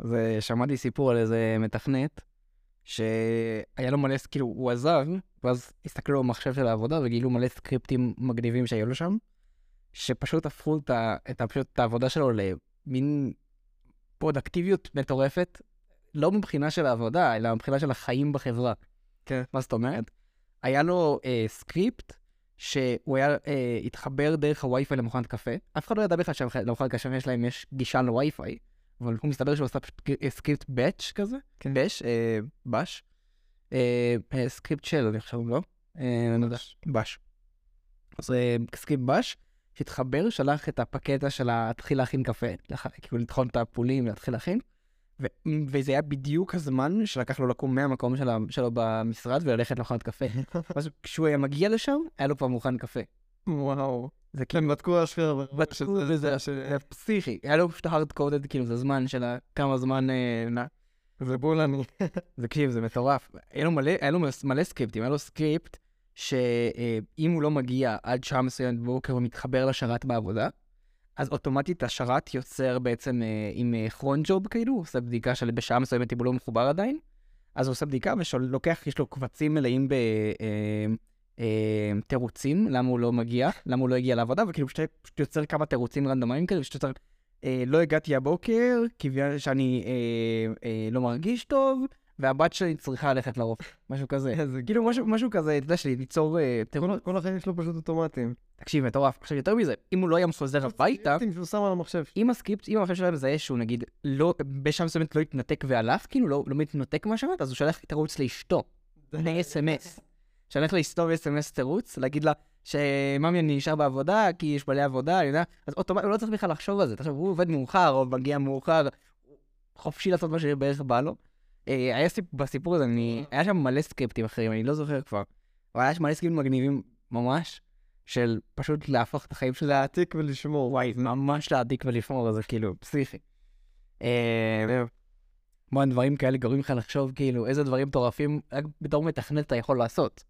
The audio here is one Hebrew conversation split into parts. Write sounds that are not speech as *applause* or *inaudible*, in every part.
אז אה, שמעתי סיפור על איזה מתכנת, שהיה לו מלא, כאילו, הוא עזב, ואז הסתכלו לו במחשב של העבודה וגילו מלא סקריפטים מגניבים שהיו לו שם, שפשוט הפכו את, ה, את, ה, פשוט את העבודה שלו למין פרודקטיביות מטורפת, לא מבחינה של העבודה, אלא מבחינה של החיים בחברה. כן. מה זאת אומרת? היה לו אה, סקריפט שהוא היה אה, התחבר דרך הווי-פיי למכונת קפה. אף אחד לא ידע בכלל שלמכונת קפה שלהם יש גישה לווי-פיי, אבל הוא מסתבר שהוא עשה אה, סקריפט batch כזה, כן. bash, אה, bash, אה, אה, סקריפט של, אני חושב, לא? אה, אני לא יודע, bash. אז אה, סקריפט bash, שהתחבר, שלח את ה packet של להתחיל להכין קפה, לח- כאילו לטחון את הפולים, להתחיל להכין, ו- וזה היה בדיוק הזמן שלקח לו לקום מהמקום של ה- שלו במשרד וללכת למכונת קפה. *laughs* אז כשהוא היה מגיע לשם, היה לו כבר מוכן קפה. וואו. זה כן, בדקו אשכרה. בדקו וזה זה פסיכי. היה לו פשוט hard coded, כאילו, זה זמן של כמה זמן אה. זה בולני. *laughs* תקשיב, זה מטורף. היה לו מלא, סקריפטים, היה לו סקריפט שאם הוא לא מגיע עד שעה מסוימת בבוקר ומתחבר לשרת בעבודה, אז אוטומטית השרת יוצר בעצם אה, עם אה, cron job כאילו, הוא עושה בדיקה של בשעה מסוימת אם הוא לא מחובר עדיין, אז הוא עושה בדיקה ולוקח, יש לו קבצים מלאים בתירוצים, למה הוא לא מגיע, למה הוא לא הגיע לעבודה, וכאילו פשוט פשוט יוצר כמה תירוצים רנדומליים כאלה, פשוט יוצר, אה, לא הגעתי הבוקר, כיוון שאני אה, אה, לא מרגיש טוב, והבת שלי צריכה ללכת לרופא, משהו כזה. *laughs* איזה כאילו משהו, משהו כזה, אתה יודע, שלי, ליצור אה, תירוץ. כל- כל החיים שלו פשוט אוטומטיים. תקשיב, מטורף. עכשיו, יותר מזה, אם הוא לא היה חוזר הביתה, סקריפטים שהוא שם על המחשב. אם הסקריפט, אם המחשב שלהם מזהה שהוא נגיד, לא, בשעה מסוימת לא התנתק והלך, כאילו לא, לא מתנתק מהשרת, אז הוא שולח תירוץ לאשתו, *laughs* ב-SMS. שולח לאשתו ב-SMS תירוץ, להגיד לה, שממי אני נשאר בעבודה, כי יש מלא עבודה, אני יודע, אז אוטומטית, הוא לא צריך בכלל לחשוב על זה. עכשיו, הוא עובד מאוחר, או מגיע מאוחר, חופשי לעשות מה שבערך בא לו. אה, היה סיפ... בסיפור הזה, אני... היה שם מלא סקריפטים אחרים, אני לא זוכר כבר. אבל היה שם מלא סקריפטים מגניבים ממש, של פשוט להפוך את החיים של להעתיק ולשמור. וואי, ממש להעתיק ולשמור, זה כאילו פסיכי. אה, בוא, דברים כאלה גורמים לך לחשוב כאילו איזה דברים מטורפים רק בתור מתכנת אתה יכול לעשות.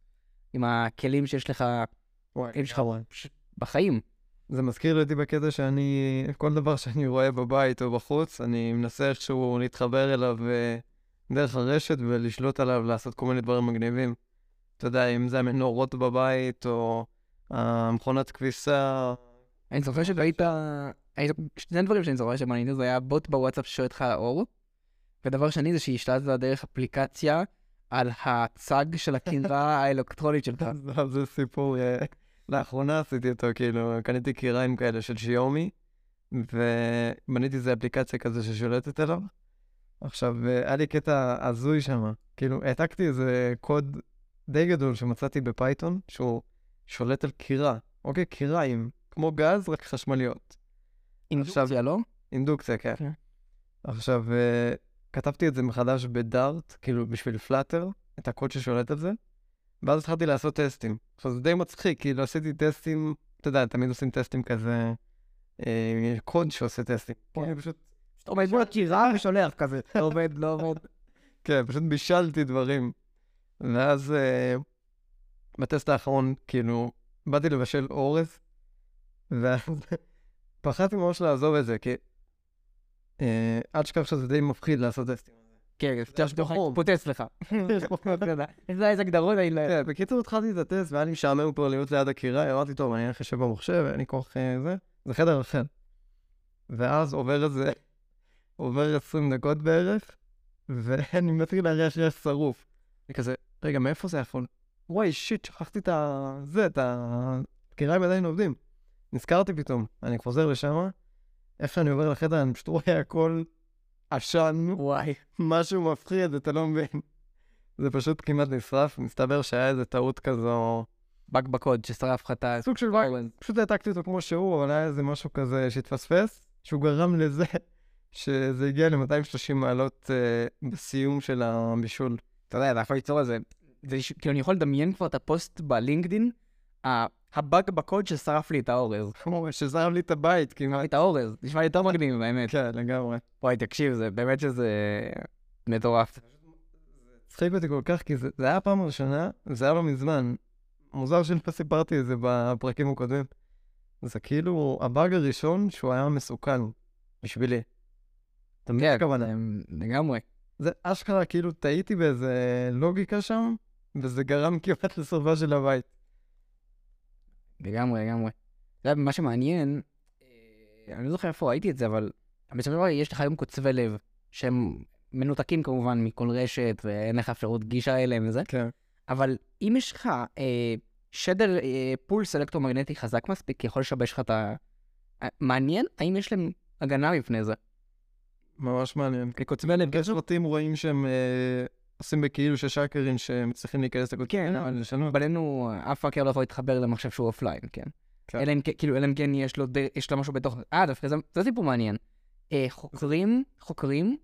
עם הכלים שיש לך הכלים שלך בחיים. זה מזכיר אותי בקטע שאני, כל דבר שאני רואה בבית או בחוץ, אני מנסה איכשהו להתחבר אליו אה, דרך הרשת ולשלוט עליו, לעשות כל מיני דברים מגניבים. אתה יודע, אם זה המנורות בבית, או המכונת כביסה, אני זוכר שהיית, היית, שני דברים שאני זוכר שמעניין זה היה בוט בוואטסאפ ששואל אותך האור, ודבר שני זה שהשתלטת דרך אפליקציה על הצג של הכירה *laughs* האלקטרונית שלך. זה- סיפור, אה, לאחרונה עשיתי אותו, כאילו, קניתי כיריים כאלה של Xiaomi, ובניתי איזה אפליקציה כזה ששולטת עליו. עכשיו, אה, היה לי קטע הזוי שם, כאילו, העתקתי איזה קוד די גדול שמצאתי ב Python, שהוא שולט על קירה, אוקיי? קיריים, כמו גז, רק חשמליות. אינדוקציה, לא? אינדוקציה, כן. כן. עכשיו, אה, כתבתי את זה מחדש בדארט, כאילו בשביל פלאטר, את הקוד ששולט על זה, ואז התחלתי לעשות טסטים. עכשיו, זה די מצחיק, כאילו עשיתי טסטים, אתה יודע, תמיד עושים טסטים כזה, אה, קוד שעושה טסטים. כן. אני פשוט, אתה עומד מול הקירה ושולח כזה, לא *laughs* עובד, לא עובד. כן, פשוט בישלתי דברים. ואז אה, בטסט האחרון, כאילו, באתי לבשל אורז, ואז *laughs* פחדתי ממש לעזוב את זה, כי אל תשכח שזה די מפחיד לעשות טסטים. כן, שתוכל בחום. להתפוצץ לך. *laughs* איזה *laughs* איזה הגדרות אני לא... כן, בקיצור התחלתי את הטסט והיה לי משעמם פה להיות ליד הקירה, אמרתי, טוב, אני אלך לשב במחשב, אין לי כוח אה, זה, זה חדר אחר. ואז עובר איזה, *laughs* עובר 20 דקות בערך, ואני מתחיל להריח ריח שרוף. אני כזה, רגע, מאיפה זה יכול? וואי, שיט, שכחתי את ה... זה, את ה... הקיריים עדיין עובדים. נזכרתי פתאום, אני חוזר לשם, איפה שאני עובר לחדר, אני פשוט רואה הכל עשן, וואי. משהו מפחיד, אתה לא מבין. זה פשוט כמעט נשרף, מסתבר שהיה איזה טעות כזו, באג בקוד ששרף לך את ה... סוג של באג, פשוט העתקתי אותו כמו שהוא, אבל היה איזה משהו כזה שהתפספס, שהוא גרם לזה *laughs* שזה הגיע ל-230 מעלות uh, בסיום של הבישול. אתה יודע, אתה יכול ליצור איזה... זה יש- כאילו, אני יכול לדמיין כבר את הפוסט בלינקדין, הבאג בקוד ששרף לי את האורז. שזרם לי את הבית, כמעט. את האורז, נשמע יותר מגניב, האמת. כן, לגמרי. וואי, תקשיב, זה באמת שזה מטורף. הצחיק אותי כל כך, כי זה, זה היה הפעם הראשונה, זה היה לא מזמן. מוזר שלא סיפרתי את זה בפרקים הקודמים. זה כאילו הבאג הראשון שהוא היה מסוכן בשבילי. אתה מבין את כן, הכוונה? לגמרי. זה אשכרה, כאילו טעיתי באיזה לוגיקה שם, וזה גרם כמעט לשרפה של הבית. לגמרי, לגמרי. אתה יודע, מה שמעניין, אה, אני לא זוכר איפה ראיתי את זה, אבל בסופו של דבר יש לך היום קוצבי לב, שהם מנותקים כמובן מכל רשת, ואין לך אפשרות גישה אליהם וזה, כן. אבל אם יש לך אה, שדר אה, פולס אלקטרומגנטי חזק מספיק, יכול לשבש לך את ה... אה, מעניין, האם יש להם הגנה מפני זה? ממש מעניין. כי קוצבי לב, יש סרטים רואים שהם אה, עושים בכאילו שיש האקרים שמצליחים להיכנס לקודקוד. כן, אבל לשנות. בינינו, אף האקר לא יכול להתחבר למחשב שהוא offline, כן? כן. אלא אם כן, כאילו, אלא אם כן יש לו, יש לו משהו בתוך... אה, דווקא זה, זה סיפור מעניין. אה, חוקרים, חוקרים,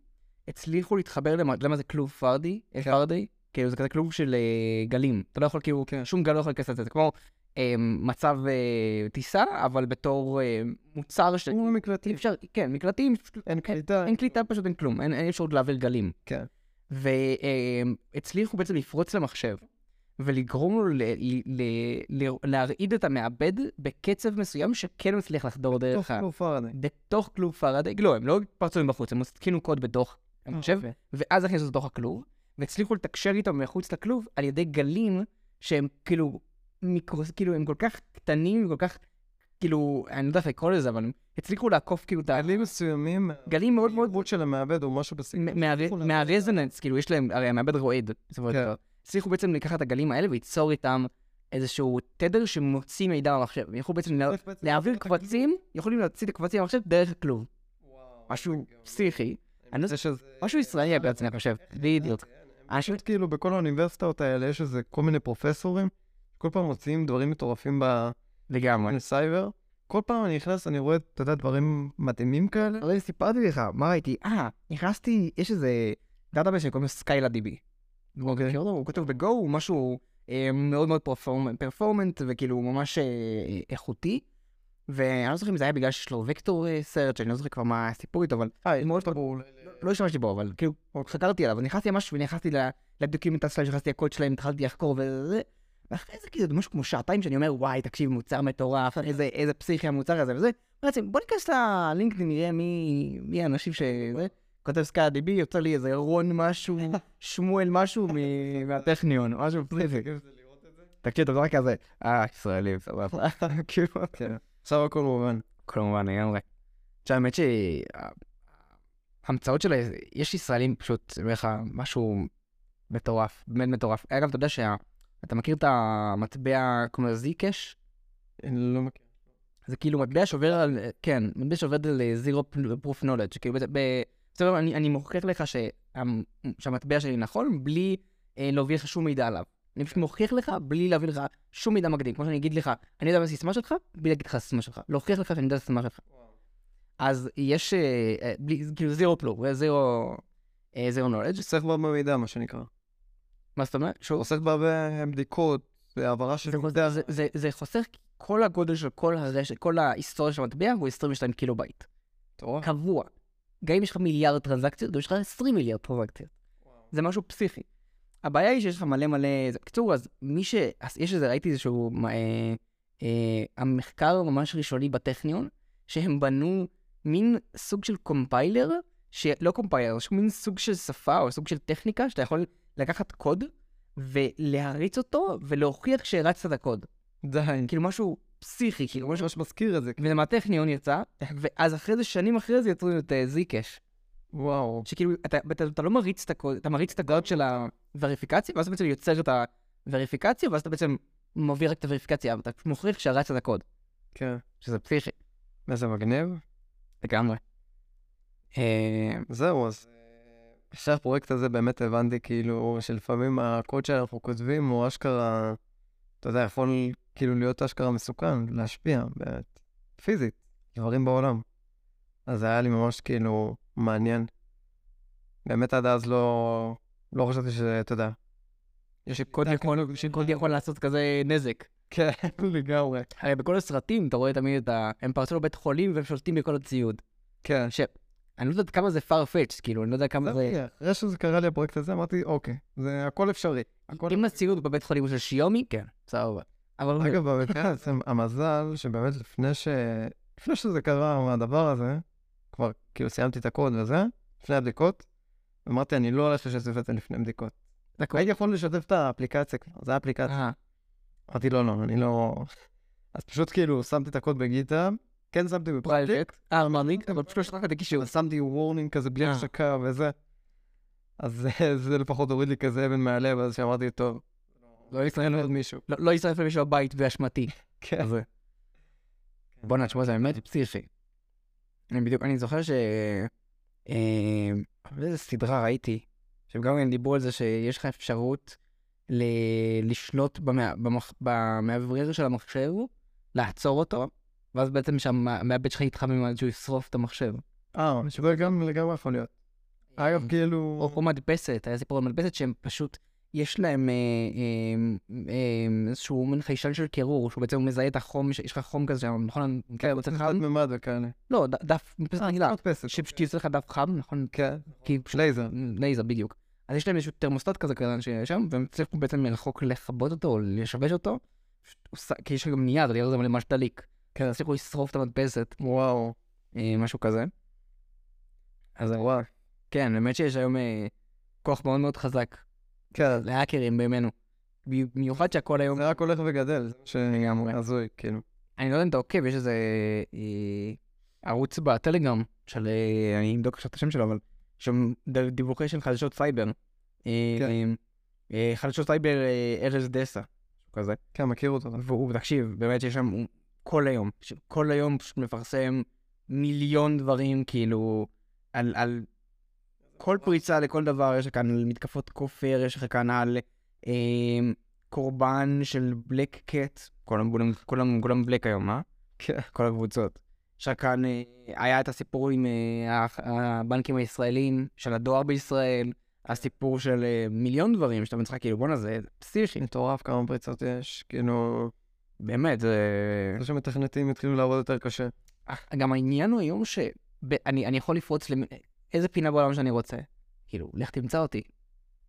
הצליחו להתחבר למה, אתה יודע מה זה כלוב פרדי? כן. פרדי? כאילו, זה כזה כלוב של אה, גלים. אתה לא יכול, כאילו, כן. שום גל לא יכול להיכנס לזה. זה כמו אה, מצב טיסה, אבל בתור מוצר ש... כמו מקלטים. כן, מקלטים, אין קליטה. אין קליטה, פשוט אין כלום, אין, אין אפשרות להעביר גלים. כן. והצליחו בעצם לפרוץ למחשב ולגרום לו ל- ל- ל- ל- להרעיד את המעבד בקצב מסוים שכן מצליח לחדור דרך תוך ה... כלוב פרדי. בתוך כלוב פרדי, לא, הם לא פרצו מבחוץ, הם התקינו קוד בתוך המחשב, אוקיי. ואז הכניסו לתוך הכלוב, והצליחו לתקשר איתו מחוץ לכלוב על ידי גלים שהם כאילו, מיקרו, כאילו הם כל כך קטנים, כל כך, כאילו, אני לא יודע איך לקרוא לזה, אבל הם הצליחו לעקוף כאילו את ה... גלים מסוימים, גלים מאוד מאוד של המעבד או משהו מה- מהרזוננס, כאילו יש להם, הרי המעבד רועד, כן. הצליחו בעצם לקחת את הגלים האלה וליצור איתם איזשהו תדר שמוציא מידע במחשב. הם יכלו בעצם לה- להעביר קבצים, יכולים להוציא את הקבצים במחשב דרך הכלוב. משהו פסיכי. אני לא. משהו ישראלי בעצם, אני חושב. בדיוק. אנשים, פשוט כאילו בכל האוניברסיטאות האלה יש איזה כל מיני פרופסורים, כל פעם מוציאים דברים מטורפים לגמרי. בסייבר. כל פעם אני נכנס, אני רואה, אתה יודע, דברים מדהימים כאלה. הרי סיפרתי לך, מה ראיתי? אה, נכנסתי, יש איזה database שקוראים לו ScyllaDB. אוקיי. הוא כתוב ב Go, הוא משהו אה, מאוד מאוד performant וכאילו ממש אה, איכותי. ואני לא זוכר אם זה היה בגלל שיש לו וקטור סרט, שאני לא זוכר כבר מה הסיפור איתו, אבל אה, מאוד ברור. לא השתמשתי בו, אבל כאילו חקרתי עליו, נכנסתי למשהו ונכנסתי ל- לדוקימנטציה שלהם, נכנסתי לקוד שלהם, התחלתי לחקור וזה, ואחרי זה כאילו משהו כמו שעתיים שאני אומר, וואי, תקשיב, מוצר מטורף, איזה, איזה פסיכי המוצר הזה וזה, בעצם בוא ניכנס ללינקדאין, נראה מי, מי האנשים שזה, כותב סקאי דיבי, יוצא לי איזה רון משהו, *laughs* שמואל משהו מ- מהטכניון, משהו פסיכי. תקשיב, אתה רואה כזה, אה, ישראלים, סבבה. *laughs* כאילו, כן. עכשיו הכל מובן. כמובן, לגמרי. עכשיו, האמת שההמצאות של... ה- יש ישראלים פשוט, אני אומר לך, משהו מטורף, באמת מטורף. אגב, אתה יודע שה... אתה מכיר את המטבע, קוראים לו זיקש? אני לא מכיר. זה כאילו מטבע שעובר על... כן, מטבע שעובד על אה, zero proof knowledge. ב... בסדר, אני, אני מוכיח לך שה... שהמטבע שלי נכון, בלי אה, להוביל לך שום מידע עליו. אני פשוט מוכיח לך בלי להביא לך שום מידע מקדים. כמו שאני אגיד לך, אני יודע מה הסיסמה שלך, בלי להגיד לך הסיסמה שלך. להוכיח לך שאני יודע את הסיסמה שלך. אז יש, אה, אה, בלי, כאילו zero proof, zero, zero knowledge. צריך בה במידע, מה שנקרא. מה זאת אומרת? שהוא עוסק בהרבה בדיקות, בהעברה של... זה. זה, זה, חוסך כל הגודל של כל הרשת, כל ההיסטוריה של המטבע הוא 22 קילו בייט. מטורף. קבוע. גם אם יש לך מיליארד טרנזקציות, גם יש לך 20 מיליארד טרנזקציות. זה משהו פסיכי. הבעיה היא שיש לך מלא מלא... בקיצור, אז מי ש... אז יש איזה, ראיתי איזשהו... אה, אה, המחקר ממש ראשוני בטכניון, שהם בנו מין סוג של compiler, שלא compiler, מין סוג של שפה או סוג של טכניקה, שאתה יכול לקחת קוד ולהריץ אותו ולהוכיח שהרצת את הקוד. די. כאילו משהו פסיכי, כאילו משהו... ממש מזכיר את זה. וזה מהטכניון יצא, ואז אחרי זה, שנים אחרי זה יצרו את אה, זיקש. וואו. שכאילו, אתה, אתה, אתה לא מריץ את הקוד, אתה מריץ את הקוד של הווריפיקציה, ואז אתה בעצם יוצר את הווריפיקציה, ואז אתה בעצם מביא רק את הווריפיקציה, אבל אתה מוכיח שהרצת את הקוד, כן. שזה פסיכי. איזה מגניב. לגמרי. אה, זהו, אז... אחרי הפרויקט הזה באמת הבנתי כאילו שלפעמים הקוד שאנחנו כותבים הוא אשכרה, אתה יודע, יכול כאילו להיות אשכרה מסוכן, להשפיע, באמת, פיזית, דברים בעולם. אז זה היה לי ממש כאילו מעניין. באמת עד אז לא, לא חשבתי שזה, אתה יודע. יש שקוד יכול, שקוד יכול לעשות כזה נזק. כן, *laughs* לגמרי. הרי בכל הסרטים אתה רואה תמיד את ה... הם פרצו לבית חולים והם שולטים בכל הציוד. כן. אני לא יודע כמה זה farfetch, כאילו, אני לא יודע כמה זה... אחרי שזה קרה לי הפרויקט הזה, אמרתי, אוקיי, זה הכל אפשרי. אם הציוד בבית חולים של Xiaomi, כן, סבבה. אבל אגב, במקרה הזה, המזל שבאמת לפני ש... לפני שזה קרה, הדבר הזה, כבר כאילו סיימתי את הקוד וזה, לפני הבדיקות. אמרתי, אני לא הולך לשתף את זה לפני בדיקות. הייתי יכול לשתף את האפליקציה כבר, זה האפליקציה. אה, אמרתי, לא, לא, אני לא... אז פשוט כאילו שמתי את הקוד ב GitHub, כן שמתי ב private, private. אה, מעמיק, אבל פשוט לא הקישור. אבל שמתי warning כזה בלי אה. השקה וזה. אז זה- *laughs* זה לפחות הוריד לי כזה אבן מהלב, אז שאמרתי, טוב, לא יצטרף מישהו. לא- לא יצטרף למישהו הבית באשמתי. *laughs* כן. בואנה, תשמע, זה באמת פסיכי. אני בדיוק, אני זוכר ש... אה, באיזה סדרה ראיתי, שהם גם הם דיברו על זה שיש לך אפשרות לשלוט במאוורר של המחשב, לעצור אותו, ואז בעצם שהמעבד שלך יתחמם עד שהוא ישרוף את המחשב. אה, שזה גם לגמרי יכול להיות. אגב, או כאילו... או מדפסת, היה סיפור על מדפסת שהם פשוט, יש להם אה, אה, אה, איזשהו מין חיישן של קירור, שהוא בעצם מזהה את החום, יש לך חום כזה, נכון? כן, תלת חם? ממד וכאלה. לא, דף, מדפסת רגילה. מדפסת. שפשוט יוצא לך דף חם, נכון? כן. לייזר. לייזר בדיוק. אז יש להם איזשהו תרמוסטט כזה קטן שיש שם, והם הצליחו בעצם מרחוק לכבות אותו או לשבש אותו, כי יש לך גם נייר, הנייר הזה מלא ממש דליק. כן. הצליחו לשרוף את המדפסת, וואו. אה, משהו כזה. אז וואו. כן, באמת שיש היום אה, כוח מאוד מאוד חזק כן. להאקרים בימינו. במיוחד שהכל היום, זה רק הולך וגדל. לגמרי. הזוי, כאילו. אני לא יודע אם אתה עוקב, יש איזה אה, ערוץ בטלגרם של, אני אבדוק עכשיו את השם שלו, אבל שם דיווחי של חדשות סייבר. כן. חדשות סייבר ארז דסה, כזה. כן, מכיר אותו. והוא, תקשיב, באמת שיש שם כל היום, כל היום פשוט מפרסם מיליון דברים, כאילו, על, על כל פריצה לכל דבר, יש לך כאן על מתקפות כופר, יש לך כאן על אה, קורבן של בלק קט, כולם, כולם, כולם, כולם בלק היום, אה? כן. כל הקבוצות. יש לך כאן, אה, היה את הסיפור עם אה, הבנקים הישראלים, של הדואר בישראל, הסיפור של אה, מיליון דברים שאתה מצליח, כאילו, בואנה, זה פסיכי. מטורף כמה פריצות יש. כאילו, באמת, זה... זה שמתכנתים התחילו לעבוד יותר קשה. גם העניין הוא היום שאני אני יכול לפרוץ לאיזה פינה בעולם שאני רוצה. כאילו, לך תמצא אותי.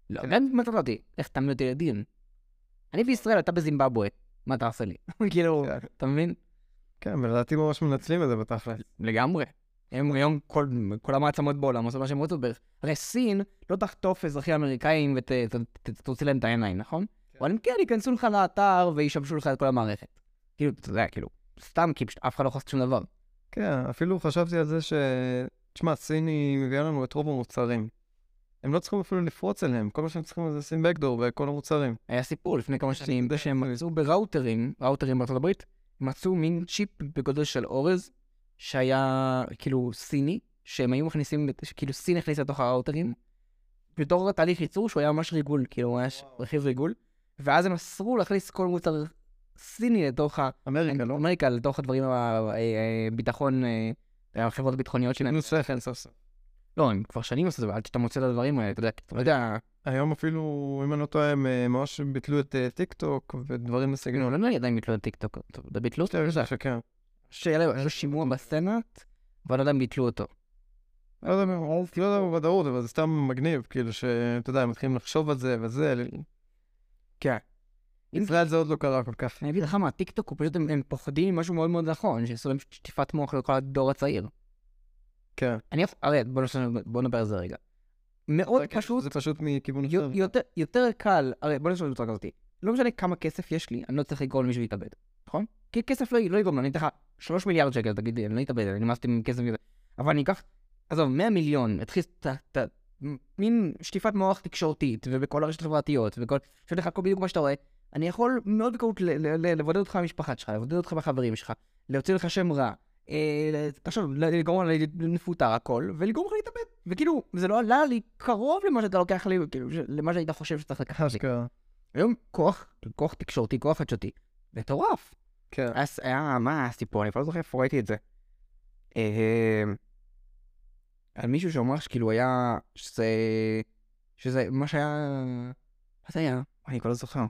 לא, כן. גם אם מצאת אותי, לך תעמיד אותי לדין. אני בישראל, אתה בזימבבואה, מה תעשה לי? *laughs* כאילו, כן. אתה מבין? כן, ולדעתי ממש מנצלים את זה בתכל'ס. לגמרי. הם היום, כל, כל המעצמות בעולם עושות מה שהם רוצות בערך. הרי סין לא תחטוף אזרחים אמריקאים ותוציא להם את העיניים, נכון? אבל הם כן ייכנסו לך לאתר וישבשו לך את כל המערכת. כאילו, אתה יודע, כאילו, סתם, כי פשוט אף אחד לא יכול לעשות שום דבר. כן, אפילו חשבתי על זה ש... תשמע, סין היא מביאה לנו את רוב המוצרים. הם לא צריכים אפילו לפרוץ אליהם, כל מה שהם צריכים זה לשים בקדור בכל המוצרים. היה סיפור לפני כמה שנים, *laughs* שהם מצאו בראוטרים, ראוטרים בארצות הברית, מצאו מין צ'יפ בגודל של אורז, שהיה כאילו סיני, שהם היו מכניסים, כאילו סין הכניסה לתוך הראוטרים, בתור תהליך ייצור שהוא היה ממש ריגול, כאילו הוא היה רכיב ריגול, ואז הם אסרו להכניס כל מוצר סיני לתוך ה... אמריקה, לא? אמריקה, לתוך הדברים, הביטחון, החברות הביטחוניות שלהם. נו שכל סוף סוף. לא, הם כבר שנים עושים את זה, עד שאתה מוצא את הדברים האלה, אתה יודע, אתה לא יודע, היום אפילו, אם אני לא טועה, הם אה, ממש ביטלו את אה, טיק טוק ודברים לא, בסגנון. לא יודע אם ביטלו את טיקטוק, טוב, אתה ביטלו אותו? יש לך שכן. שהיה לו שימוע בסנאט, ואני לא יודע אם ביטלו אותו. לא יודע, לא יודע בוודאות, אבל זה סתם מגניב, כאילו שאתה יודע, הם מתחילים לחשוב על זה וזה. כן. ישראל זה עוד לא קרה כל כך. אני אגיד לך מה, טיקטוק הוא פשוט, הם, פוחדים ממשהו מאוד מאוד נכון, שיעשו להם שטיפת מוח לכל הדור הצעיר. כן. אני, אפ- הרי בוא, נדבר על זה רגע. מאוד פשוט, זה פשוט מכיוון יו- אחר. יותר, קל, הרי בוא נעשה בצורה כזאת, לא משנה כמה כסף יש לי, אני לא צריך לגרום למישהו להתאבד, נכון? כי כסף לא, לא יגרום לו, אני אתן לך 3 מיליארד שקל, תגיד לי, אני לא אתאבד, אני נמאסתי עם כסף וזה. אבל אני אקח, עזוב, 100 מיליון, אתחיל את. מין שטיפת מוח תקשורתית, ובכל הרשתות החברתיות, ובכל... שואל לך הכל בדיוק מה שאתה רואה, אני יכול מאוד בקלות לבודד אותך במשפחה שלך, לבודד אותך בחברים שלך, להוציא לך שם רע, אה, תחשוב, לגרום לך למפוטר הכל, ולגרום לך להתאבד. וכאילו, זה לא עלה לי קרוב למה שאתה לוקח לי, כאילו, למה שהיית חושב שצריך לקחת לי. היום כוח, כוח תקשורתי, כוח חדשותי, מטורף. כן. ס- היה, מה היה הסיפור? אני כבר לא זוכר איפה ראיתי את זה. אה, על מישהו שאומר שכאילו היה, שזה, שזה מה שהיה, מה זה היה? אני כבר לא זוכר.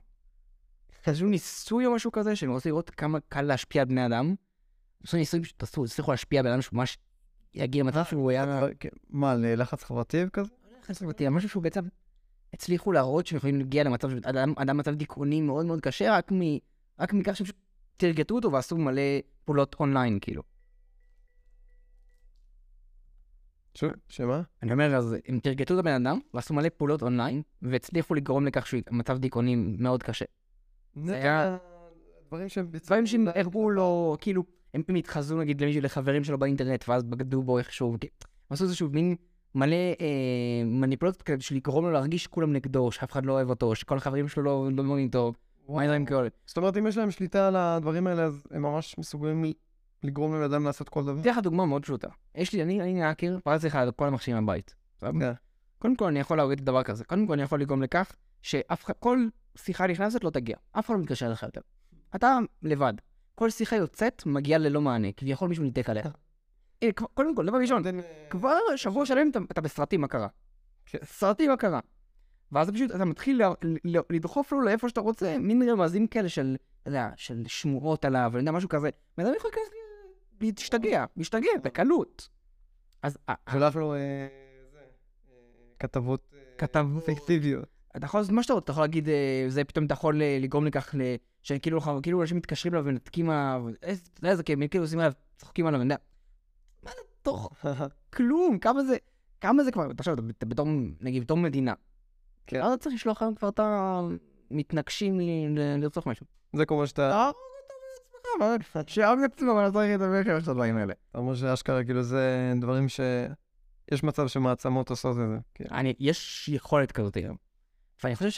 איזשהו ניסוי או משהו כזה, שהם רוצים לראות כמה קל להשפיע על בני אדם. עשו ניסויים פשוט עשו, הצליחו להשפיע על בן אדם שממש יגיע למצב שהוא היה... כן. מה, ללחץ חברתי כזה? חברתי, משהו שהוא בעצם הצליחו להראות שהם יכולים להגיע למצב של אדם, אדם מצב דיכאוני מאוד מאוד קשה, רק מכך שהם פשוט תרגטו אותו ועשו מלא פעולות אונליין, כאילו. שמה? אני אומר, אז הם תרגטו את הבן אדם, ועשו מלא פעולות אונליין, והצליחו לגרום לכך שהוא מצב דיכאוני מאוד קשה. זה היה- דברים שהם... דברים שהם הראו לו, כאילו, הם פעמים התחזו נגיד למישהו, לחברים שלו באינטרנט, ואז בגדו בו איכשהו, עשו איזשהו מין מלא אה, מניפולציות כאלה בשביל לגרום לו להרגיש שכולם נגדו, שאף אחד לא אוהב אותו, שכל החברים שלו לא לא דומים איתו, מה דברים כאלה. זאת אומרת, אם יש להם שליטה על הדברים האלה, אז הם ממש מסוגלים לגרום לבן אדם לעשות כל דבר. אתן לך דוגמה מאוד פשוטה. יש לי, אני, אני האקר, פרצתי לך על כל המכשירים בבית. סבבה? כן. קודם כל אני יכול להוריד דבר כזה. קודם כל אני יכול לגרום לכך שאף אחד, כל שיחה נכנסת לא תגיע. אף אחד לא מתקשר אליך יותר. אתה לבד. כל שיחה יוצאת מגיעה ללא מענה. כביכול מישהו ניתק עליך. *laughs* הנה, קודם כל, דבר ראשון, אה, כבר שבוע שלם אתה, בסרטים, מה קרה? כן. סרטים, מה קרה? ואז פשוט אתה מתחיל לדחוף לו לאיפה שאתה רוצה, מין רמזים כאלה של, אתה יודע, של שמועות עליו, אני יודע, משהו כזה. אדם יכול להיכנס, ל- להשתגע, משתגע, בקלות. אז שלח לו אה, אה, כתבות אה, כתבות. פיקטיביות. אתה יכול לעשות מה שאתה רוצה, אתה יכול להגיד, זה פתאום אתה יכול לגרום לכך, ל- שכאילו כאילו אנשים מתקשרים אליו עליו, איזה, אתה יודע, זה כאילו, כאילו עושים עליו, צוחקים עליו. מה זה תוך *laughs* כלום, כמה זה, כמה זה כבר, תחשוב, אתה בתור, נגיד, בתור מדינה. כן. אתה צריך לשלוח היום כבר את המתנגשים לרצוח משהו. זה כל מה שאתה... אבל את עצמו, אבל לא צריך לדבר כאלה של הדברים האלה. אתה אומר שאשכרה, כאילו, זה דברים ש... יש מצב שמעצמות עושות את זה. כאילו. אני, יש יכולת כזאת היום. ואני חושב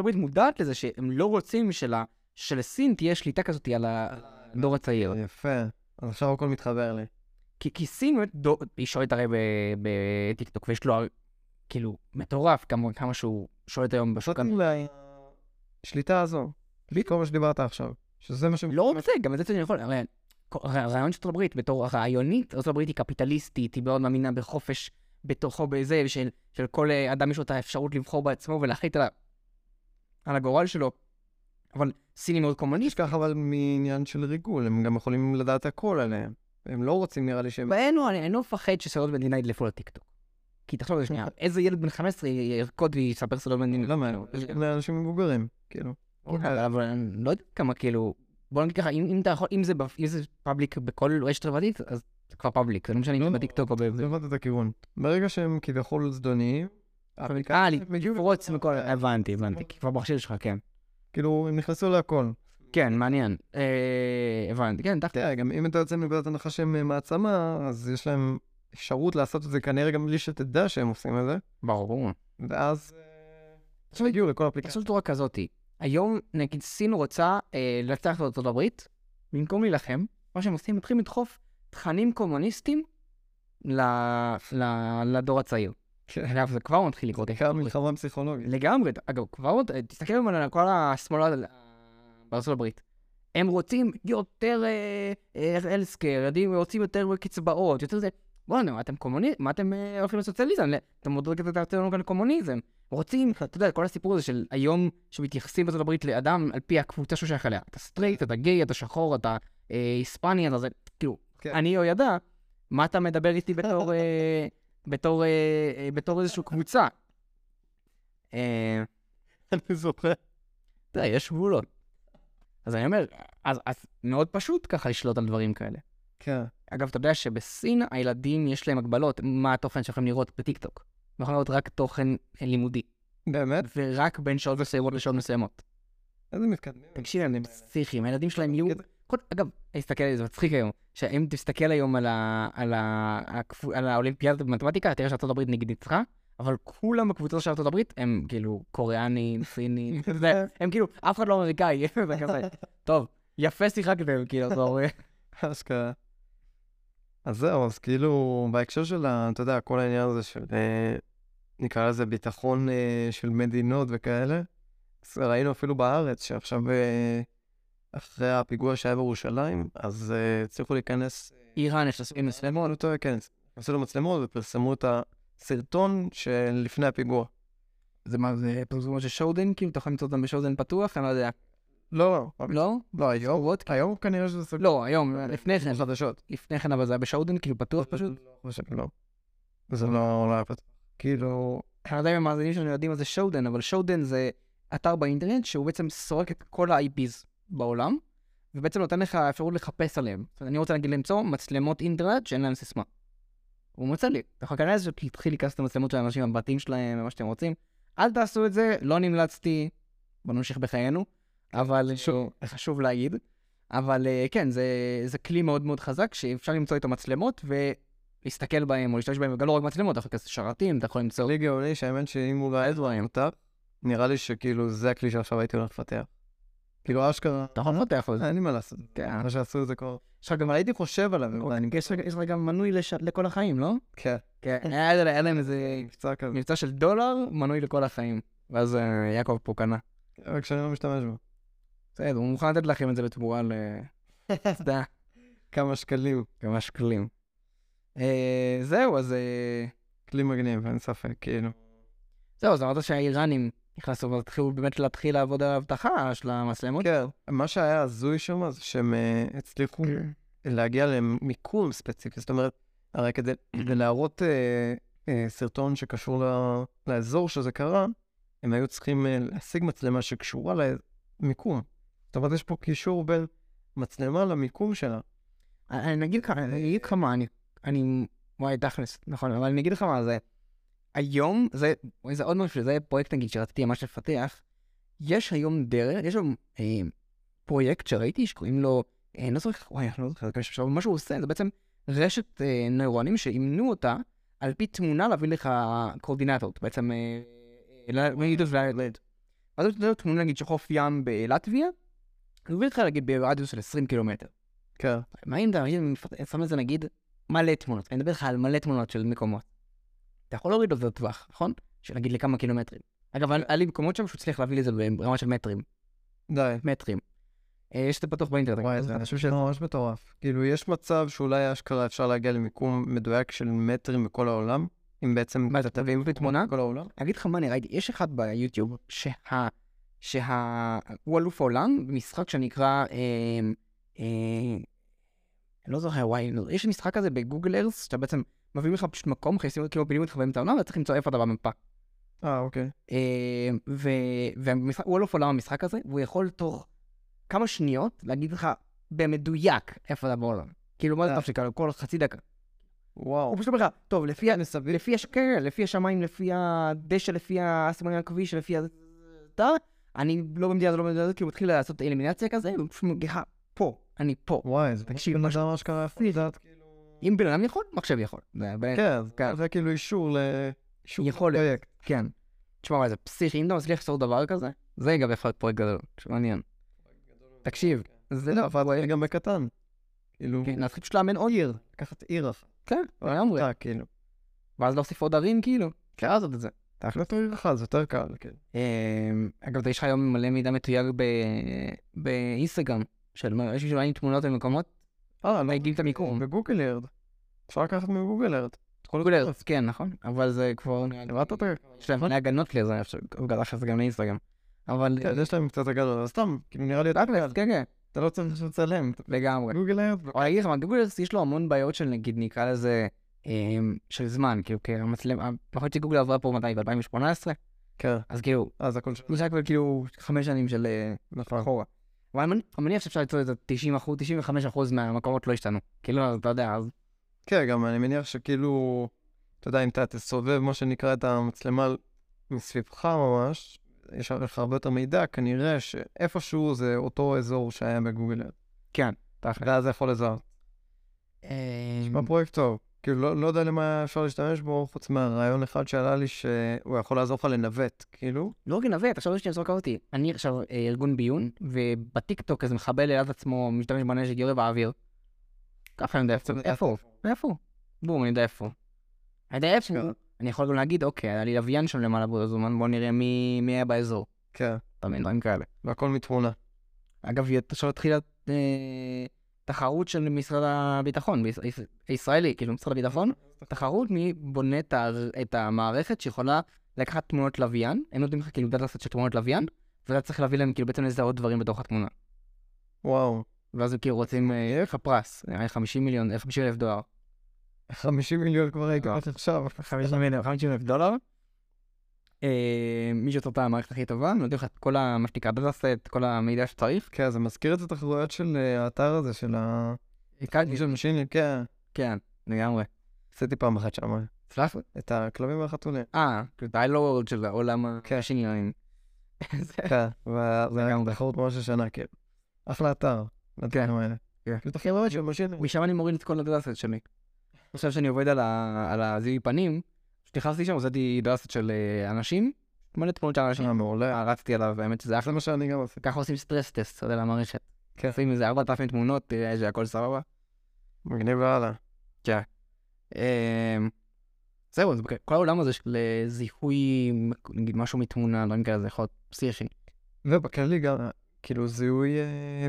הברית מודעת לזה שהם לא רוצים שלה, שלסין תהיה שליטה כזאת על הדור הצעיר. יפה. אז עכשיו הכל מתחבר לי. כי, כי סין באמת, דור, היא שולטת הרי ב- בטיקטוק, ויש לו כאילו מטורף כמה, כמה שהוא שולט היום בשוק. זאת אולי השליטה הזו. כל מה שדיברת עכשיו. שזה מה ש... לא רק זה, גם את זה כל- הרי הרעיון של הברית בתור רעיונית, ארצות הברית היא קפיטליסטית, היא מאוד מאמינה בחופש בתוכו בזה, של, של כל אה, אדם יש לו את האפשרות לבחור בעצמו ולהחליט על, ה- על הגורל שלו. אבל סין היא מאוד קומוניסטית. יש ככה אבל מעניין של ריגול, הם גם יכולים לדעת הכל עליהם. הם לא רוצים נראה לי שהם... בעינו, אני לא מפחד שסודות מדינה ידלפו לטיקטוק. כי תחשוב על זה שנייה, *laughs* איזה ילד בן 15 ירקוד ויספר סודות מדינה? לא יש גם לאנשים מבוגרים, כאילו. אבל אני לא יודע כמה כאילו, בוא נגיד ככה, אם אתה יכול, אם זה public בכל רשת חברתית, אז זה כבר public, זה לא משנה אם לא, זה לא. בטיקטוק או ב... זה הבנת את הכיוון. ברגע שהם כביכול זדוניים, אה, מגיעים לפרוץ מכל... הבנתי, הבנתי, כי כבר במכשיר שלך, כן. כאילו, הם נכנסו להכל. כן, מעניין. אה, הבנתי, כן, תכף. תראה, גם אם אתה יוצא מנקודת הנחה שהם אה, מעצמה, אז יש להם אפשרות לעשות את זה כנראה גם בלי שתדע שהם עושים את זה, ברור. ואז... אה, עכשיו הגיעו לכל אפליקציה. תעשו בצורה כזאתי. היום, נגיד, סין רוצה אה, לנצח את הברית, במקום להילחם, מה שהם עושים, מתחילים לדחוף תכנים קומוניסטיים ל- ל- לדור הצעיר. כן. אגב, זה כבר מתחיל לקרות. בעיקר מלחמה פסיכולוגית. לגמרי, אגב, כבר עוד, תסתכל על כל השמאל בארצות הברית. הם רוצים יותר healthcare, ילדים רוצים יותר קצבאות, יותר זה. בוא'נה, מה אתם קומוניסטים? מה אתם אה, הולכים לסוציאליזם? אתם עוד רגע תעשו לנו כאן קומוניזם. רוצים, אתה יודע, כל הסיפור הזה של היום שמתייחסים בארצות הברית לאדם על פי הקבוצה שהוא שייך אליה. אתה סטרייט, אתה גיי, אתה שחור, אתה אה, היספני, אתה זה, כאילו, כן. אני או ידע, מה אתה מדבר איתי בתור, אה, *laughs* בתור, אה, אה, בתור איזושהי קבוצה? אה, אני זוכר. אתה יודע, יש גבולות. אז אני אומר, אז, אז מאוד פשוט ככה לשלוט על דברים כאלה. כן. אגב, אתה יודע שבסין הילדים יש להם הגבלות, מה התוכן שיכולים לראות בטיקטוק. הם יכולים לראות רק תוכן לימודי, באמת? ורק בין שעות מסוימות לשעות מסוימות. איזה מתקדמים. תקשיב הם פסיכיים, הילדים שלהם יהיו... אגב, תסתכל על זה, זה מצחיק היום, שאם תסתכל היום על, ה, על, ה, על האולימפיאדה במתמטיקה, תראה שארצות הברית נגיד ניצחה, אבל כולם בקבוצה של ארצות הברית הם כאילו קוריאנים, סינים, *laughs* זה, הם כאילו, אף אחד לא אמריקאי, *laughs* זה כזה. *laughs* טוב, יפה שיחקתם, כאילו, אתה רואה. אשכרה. אז זהו, אז כאילו, בהקשר של, ה- אתה יודע, כל העניין הזה של, אה, נקרא לזה ביטחון אה, של מדינות וכאלה, אז ראינו אפילו בארץ, שעכשיו, אה, אחרי הפיגוע שהיה בירושלים, אז הצליחו להיכנס... איראן לה ספינים מצלמות, כן, נכנסו למצלמות ופרסמו את הסרטון של לפני הפיגוע. זה מה, זה פרסומות של שודן? כאילו, אתה יכול למצוא אותם בשודן פתוח? אני לא יודע. לא, לא? לא, היום, סגורות? היום כנראה שזה סגור. לא, היום, לפני כן. חדשות. לפני כן, אבל זה היה בשודן, כאילו, פתוח פשוט? לא חושב, לא. זה לא לא היה פתוח. כאילו, אני לא יודע אם המאזינים שלנו יודעים מה זה שודן, אבל שודן זה אתר באינטרנט שהוא בעצם סורק את כל ה-IPs בעולם, ובעצם נותן לך אפשרות לחפש עליהם. זאת אומרת, אני רוצה נגיד למצוא מצלמות אינטרנט שאין להם סיסמה. הוא מוצא לי. אתה יכול להיכנס ולהתחיל להיכנס את המצלמות של האנשים, הבתים שלהם, ומה שאתם רוצים. אל תעשו את זה, לא נמלצתי, בוא נמשיך בחיינו, אבל שוב, חשוב להגיד. אבל אה, כן, זה, זה כלי מאוד מאוד חזק, שאפשר למצוא איתו מצלמות ולהסתכל בהם, או להשתמש בהם, וגם לא רק מצלמות, אתה יכול להיכנס שרתים, אתה יכול למצוא... לי גאוני שהאמת שאם הוא לא דברים אותה, נראה לי שכאילו זה הכלי שעכשיו הייתי הולך לפתח. כאילו אשכרה, אתה יכול לפתח על זה. אין לי מה לעשות. כן. מה שעשו את זה כבר. לך גם הייתי חושב עליו, ואני יש לך- גם מנוי לכל החיים, לא? כן, כן. היה היה להם איזה מבצע כזה. מבצע של דולר, מנוי לכל החיים. ואז אה, יעקב פה קנה. רק שאני לא משתמש בו. בסדר, הוא מוכן לתת לכם את זה בתמורה ל... *laughs* אתה כמה שקלים. כמה שקלים. אה, זהו, אז... אה, כלי מגניב, אין ספק, כאילו. זהו, אז אמרת שהאיראנים נכנסו והתחילו באמת להתחיל לעבוד על האבטחה של המצלמות. כן. מה שהיה הזוי שם זה שהם אה, הצליחו להגיע למיקום ספציפי. זאת אומרת, הרי כדי, להראות סרטון שקשור לאזור שזה קרה, הם היו צריכים להשיג מצלמה שקשורה למיקום. זאת אומרת, יש פה קישור בין מצלמה למיקום שלה. אני אגיד לך, אני אגיד לך מה, אני, אני, וואי, תכלס, נכון, אבל אני אגיד לך מה, זה, היום, זה, וואי, זה עוד משהו, זה פרויקט נגיד שרציתי ממש לפתח, יש היום דרך, יש היום אה, פרויקט שראיתי שקוראים לו, אה, לא זוכר, וואי, אני לא זוכר, עכשיו, מה שהוא עושה, זה בעצם רשת אה, נוירונים שאימנו אותה על פי תמונה להביא לך קורדינטות, בעצם, אה, אה, נגיד, ל- אז אתה יודע, תמונה נגיד של חוף ים בלטביה, מביא לך נגיד ברדיוס של 20 קילומטר. כן. מה אם אתה שם לזה נגיד מלא תמונות, אני מדבר איתך על מלא תמונות של מקומות. אתה יכול להוריד לו את הטווח, נכון? שנגיד לכמה קילומטרים. אגב, היה היה לי מקומות שם שהוא הצליח להביא לזה ברמה של מטרים. די. מטרים. אה, יש את זה פתוח באינטרנט. וואי, זה חושב זה ממש מטורף. כאילו, יש מצב שאולי אשכרה אפשר להגיע למיקום מדויק של מטרים בכל העולם, אם בעצם... מה, אתה תביא לי תמונה? בכל העולם? אני אגיד לך מה אני ראיתי, יש אחד ביוטיוב שה... שה... הוא אלוף העולם במשחק שנקרא... אה, אה, אני לא זוכר, וואי, יש משחק כזה בגוגל ארס, שאתה בעצם מביאים לך פשוט מקום, אותו כאילו פילים אותך באמצע העולם, ואתה צריך למצוא איפה אתה במפה. אה, אוקיי. אה, ו... והמשחק, הוא אלוף עולם המשחק הזה, והוא יכול תוך כמה שניות להגיד לך במדויק איפה אתה בעולם. כאילו, מה זה אה. טוב שכאילו, כל חצי דקה. וואו. הוא פשוט אומר לך, טוב, לפי, לפי, הש... כן, לפי השמיים, לפי הדשא, לפי הסימנים הכביש, לפי ה... אני לא במדינה הזו, לא במדינה הזו, כי הוא מתחיל לעשות אלימינציה כזה, והוא פשוט מגיע פה, אני פה. וואי, זה תקשיב, בן מה ש- אדם אשכרה יכול לדעת, כאילו... אם בן אדם יכול, מחשב יכול. כן, כן. זה כאילו אישור ל... יכולת. לפרויקט. כן. תשמע, וואי, זה פסיכי, אם אתה מצליח לעשות דבר כזה, זה גם יכול להיות פרויקט גדול, שמעניין. תקשיב, זה לא, אבל זה גם בקטן. כאילו, כן, להתחיל פשוט לאמן עוד עיר. לקחת עיר אחת. כן, לגמרי. אתה, כאילו. ואז להוסיף עוד ערים, כאילו. אפשר לעשות את זה. תכל'ס עיר אחת, זה יותר קל, כן. אמ, אגב, יש לך היום מלא מידע מתויג באינסטגרם, של יש לי תמונות במקומות, אה, לא, מייגים את המיקום. בגוגל ארד. אפשר לקחת מגוגל ארד. גוגל ארץ, כן, נכון, אבל זה כבר... הבנת אותי? יש להם מלא הגנות לזה, אפשר- עכשיו זה גם לאינסטגרם. אבל... כן, יש להם קצת הגדול, אבל סתם, כאילו נראה לי קל. כן, כן, אתה לא צריך לצלם. לגמרי. גוגל ארד. אבל אני אגיד לך מה, גוגל ארץ יש לו המון בעיות של נגיד נקרא לזה של זמן, כאילו, כי המצלם, יכול להיות שגוגל עברה פה מתי, ב-2018? כן. אז כאילו, אז הכל שם. זה היה כבר כאילו חמש שנים של אה, נכון. אחורה. אבל אני מניח- שאפשר למצוא את זה 90 אחוז, 95 אחוז מהמקומות לא השתנו. כאילו, אתה יודע, אז כן, גם אני מניח שכאילו, אתה יודע, אם אתה תסובב מה שנקרא את המצלמה מסביבך ממש, יש לך הרבה יותר מידע, כנראה שאיפשהו זה אותו אזור שהיה בגוגל. כן, תכל'ס. ואז זה יכול לזהות. אמ, מה פרויקט טוב. כאילו, לא, לא יודע למה אפשר להשתמש בו, חוץ מהרעיון אחד שעלה לי שהוא יכול לעזור לך לנווט, כאילו. לא רק לנווט, עכשיו יש לי לזרוק אותי. אני עכשיו אה, ארגון ביון, ובטיקטוק איזה מחבל ליד עצמו משתמש בנשק יורה באוויר. ככה אני יודע איפה, איפה הוא? איפה הוא? בום, אני יודע איפה הוא. אני יודע איפה הוא. אני יכול גם להגיד, אוקיי, היה לי לוויין שם למעלה באותו זמן, בוא נראה מי מי היה באזור. כן, אתה מבין, דברים כאלה. והכל מתמונה. אגב, עכשיו התחילה אה, תחרות של משרד הביטחון, הישראלי, כאילו משרד הביטחון, תחרות מי בונה את המערכת שיכולה לקחת תמונות לוויין, הם נותנים לך כאילו דאטה סט של תמונות לוויין, ואתה צריך להביא להם כאילו בעצם לזהות דברים בתוך התמונה. וואו, ואז הם כאילו רוצים, אה, יהיה לך פרס, נראה לי 50 מיליון, אה, 50 אלף דולר. 50 מיליון כבר. רק עכשיו. 50 מיליון, 50 אלף דולר. אה, מי שיוצר את המערכת הכי טובה, נותנים לך את כל ה- מה שנקרא data set, כל המידע שצריך. כן, זה מזכיר את התחרויות של אה, האתר הזה, של ה... machine, כן. כן, לגמרי. עשיתי פעם אחת שם, סלח? את הכלבים והחתולים. אה, אתה לא עוד של העולם השני. כן, *laughs* וזה היה תחרות ממש השנה, כאילו. אחלה אתר, האלה. כן. כאילו. משם אני מוריד את כל הדרסת שלי. עכשיו שאני עובד על הזיהוי פנים, כשנכנסתי שם, הוצאתי דרסת של אה, אנשים, מלא תמונות של אנשים. אה, מעולה. אה, רצתי עליו, האמת שזה זה אחלה. מה שאני גם עושה. ככה עושים סטרס טסט, אתה יודע, למערכת. כן. עושים איזה 4,000 תמונות, תראה שהכל סבבה. מגניב לאללה. אמ, זהו, אז כל העולם הזה של זיהוי, נגיד משהו מתמונה, דברים כאלה, זה יכול להיות פסיכי. ובכללי גם, כאילו, זיהוי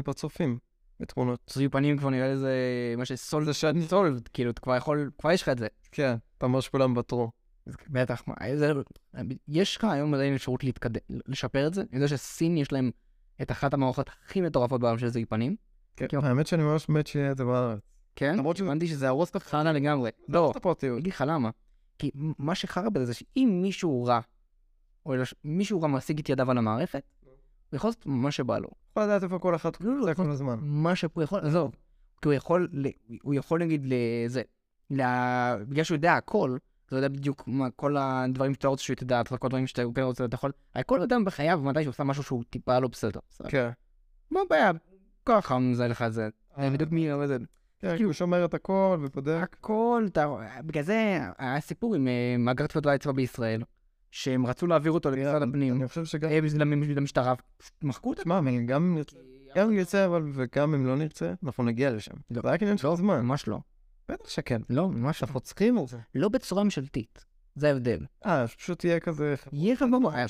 פרצופים בתמונות. זיהוי פנים כבר נראה לי זה מה שסולד, זה שאני... סולד, כאילו, אתה כבר יכול, כבר יש לך את זה. כן, אתה ממש כולם בטרו. בטח, יש לך היום עדיין אפשרות להתקדם, לשפר את זה. אני יודע שסין יש להם את אחת המערכות הכי מטורפות בעולם של זיהוי פנים. כן, כן. האמת שאני ממש מת שיהיה את זה בארץ. כן? למרות שזה- הבנתי שזה הרוס אותך חרא לגמרי. לא, את. אני אגיד לך למה. כי מה שחרא בזה זה שאם מישהו רע, או לש- מישהו רע משיג את ידיו על המערכת, הוא יכול לעשות מה שבא לו. יכול לדעת איפה כל אחת לא, לא, זה כל הזמן. מה שהוא יכול, עזוב. כי הוא יכול, הוא יכול נגיד לזה, בגלל שהוא יודע הכל, הוא יודע בדיוק מה, כל הדברים שאתה רוצה שהוא תדע, כל הדברים שאתה כן רוצה, אתה יכול, כל אדם בחייו, מתי שהוא עושה משהו שהוא טיפה לא בסדר. כן. מה הבעיה? ככה מזהה לך את זה. זה בדיוק מי, אבל זה, כן, כי הוא שומר את הכל ובודק. הכל, אתה, בגלל זה היה סיפור עם אה, מאגר טביעות האצבע בישראל, שהם רצו להעביר אותו למשרד הפנים, אני חושב שגם... אה, למ- למשטרה, מחקו אותם. תשמע, אבל גם אם נרצה- אבל וגם אם לא נרצה, אנחנו נגיע לשם. לא. זה רק עניין של זמן. ממש לא. בטח שכן. לא, ממש לא. אנחנו צריכים זה. לא בצורה ממשלתית. זה ההבדל. אה, פשוט יהיה כזה... יהיה לך במה,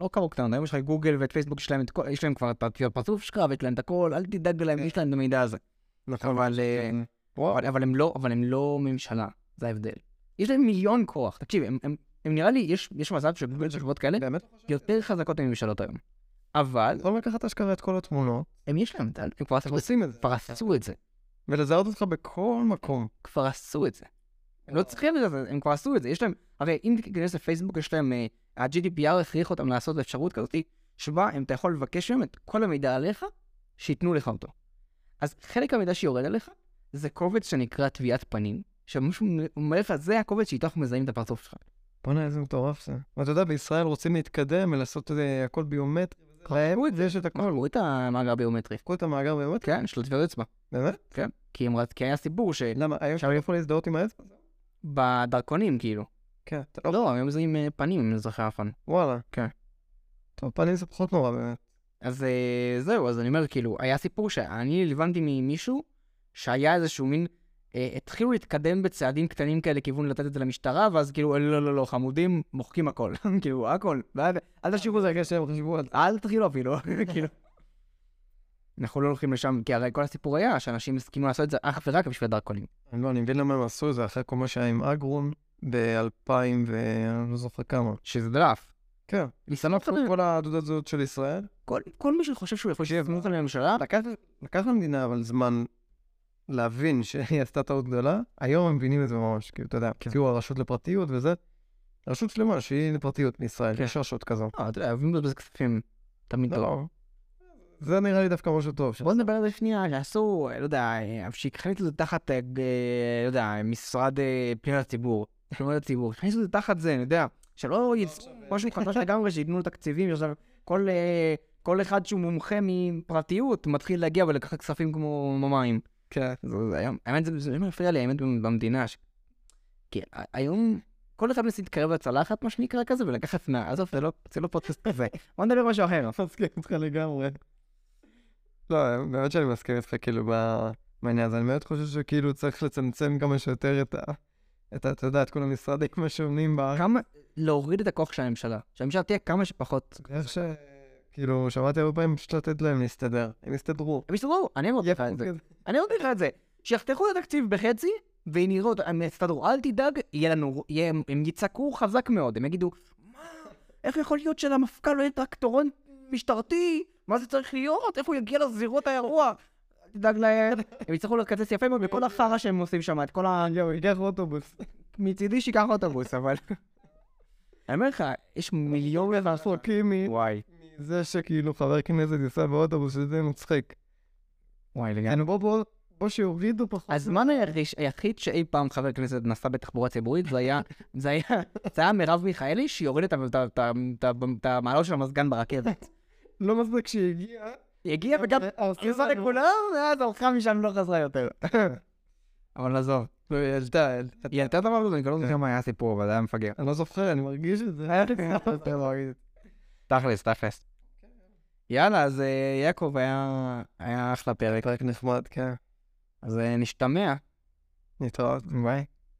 לא כמה קטן, היום יש לך גוגל ואת פייסבוק, יש להם את כל, יש להם כבר את הטביעות פרצוף שלך, ויש להם את הכל, אל תדאג להם, יש להם את המידע הזה. נכון. אבל, אה. אבל, הם לא, אבל הם לא ממשלה, זה ההבדל. יש להם מיליון כוח, תקשיב, הם, נראה לי, יש, יש מצב שגוגל של חברות כאלה באמת? יותר חזקות מממשלות היום. אבל, יכולים לקחת אשכרה את כל התמונות, הם יש להם, הם כבר עושים את זה. עשו את זה. ולזהות אותך בכל מקום. כבר עשו את זה. הם לא צריכים את זה, הם כבר עשו את זה. יש להם, הרי אם תיכנס לפייסבוק, יש להם, אה, ה-GDPR הכריח אותם לעשות אפשרות כזאת, שבה אם אתה יכול לבקש מהם את כל המידע עליך, שייתנו לך אותו. אז חלק מהמידע שיורד עליך, זה קובץ שנקרא טביעת פנים, שמישהו אומר לך, זה הקובץ שאיתו אנחנו מזהים את הפרצוף שלך. בוא'נה, איזה מטורף זה. ואתה יודע, בישראל רוצים להתקדם ולעשות אה, הכל ביומטרי. יש את הכל. קראו את המאגר הביומטרי. קחו את המאגר ביומטרי. כן, של הטביעות אצבע. באמת? כן. כי הם כי היה סיפור למה? היום אפשר יכול להזדהות עם האצבע? שבדרכונים, כאילו. כן. לא... היום זה עם אה, פנים, עם אזרחי האפן. וואלה. כן. טוב, פנים זה פחות נורא באמת. אז אה, זהו, אז אני אומר, כאילו, היה סיפור שאני הבנתי ממישהו שהיה איזשהו מין, התחילו להתקדם בצעדים קטנים כאלה לכיוון לתת את זה למשטרה, ואז כאילו, לא, לא, לא, חמודים, מוחקים הכל. *laughs* כאילו, הכל. אל תשאירו את זה רגע שהם חשבו. אל תתחילו אפילו, *laughs* כאילו. אנחנו לא הולכים לשם, כי הרי כל הסיפור היה שאנשים הסכימו לעשות את זה אך ורק בשביל הדרכונים. אני לא, אני מבין למה הם עשו את זה אחרי כל מה שהיה עם אגרון ב-2000 ואני לא זוכר כמה. שזה דלף. כן. לשנות כל- כל התעודת זהות של ישראל. כל, מי שחושב שהוא יכול שיפנו על הממשלה, לקח למדינה אבל זמן להבין שהיא עשתה טעות גדולה. היום הם מבינים את זה ממש, כאילו, אתה יודע, כאילו הרשות לפרטיות וזה. רשות שלמה שהיא לפרטיות בישראל, כן. יש רשות כזו. אה, אתה יודע, לבזבז כספים. תמיד. לא. זה נראה לי דווקא משהו טוב. בוא נדבר על זה שנייה, שעשו, לא יודע, אה, שהכניסו את זה תחת, אה, לא יודע, משרד אה, פניות הציבור, *laughs* פניות הציבור, הכניסו את זה תחת זה, אני יודע, שלא יצאו משהו חדש לגמרי, שייתנו תקציבים, עכשיו כל, אה, כל אחד שהוא מומחה מפרטיות מתחיל להגיע ולקחת כספים כמו מים. כן. זה, זה, היה- האמת, זה, זה מפריע לי, האמת, במדינה. כי היום כל אחד מנסה להתקרב לצלחת, מה שנקרא כזה, ולקחת מה... עזוב, זה לא, זה לא פודקאסט כזה. *laughs* בוא נדבר משהו אחר. מסכים איתך לגמרי. לא, באמת שאני מסכים איתך כאילו בעניין הזה. אני באמת חושב שכאילו צריך לצמצם כמה שיותר את ה... את ה... אתה יודע, את כל המשרדים השונים בארץ. כמה, להוריד את הכוח של הממשלה. שהממשלה תהיה כמה שפחות... איך ש... כאילו, שמעתי הרבה פעמים פשוט לתת להם להסתדר. הם יסתדרו. הם יסתדרו, אני אמרתי לך את זה. אני אמרתי לך את זה. שיחתכו את התקציב בחצי, ונראה אותו, הם יסתדרו. אל תדאג, יהיה לנו, יהיה, הם- יצעקו חזק מאוד, הם יגידו, מה, איך יכול להיות שלמפכ"ל לא יהיה טרקטורון משטרתי? מה זה צריך להיות? איפה הוא יגיע לזירות האירוע? תדאג להם, הם יצטרכו לקצץ יפה מאוד בכל החרא שהם עושים שם, את כל ה... יואו, ייקח אוטובוס. מצידי שייקח אוטובוס, אבל... אני אומר לך, יש מיליון לעשות. קימי, וואי, זה שכאילו חבר כנסת ייסע באוטובוס, שזה מצחיק. וואי, לגמרי. בוא, בוא, או שהורידו פחות. הזמן היחיד שאי פעם חבר כנסת נסע בתחבורה ציבורית, זה היה, זה היה, זה היה מרב מיכאלי, שהיא הורידה את את את את המעלות של המזגן ברכבת. *laughs* לא מזל כשהיא הגיעה. היא הגיעה וגם הרסה לנו. לכולם, ואז הלכה משם לא חזרה יותר. *laughs* אבל עזוב. לא, היא העלתה, העלתה. היא הייתה דבר כזה, אני כבר לא זוכר מה היה הסיפור, אבל זה היה מפגר. אני לא זוכר, אני מרגיש את זה. *laughs* תכלס, תכלס. יאללה, אז אה, יעקב היה היה אחלה פרק. פרק נחמד, כן. אז אה, נשתמע. נתראות. ביי.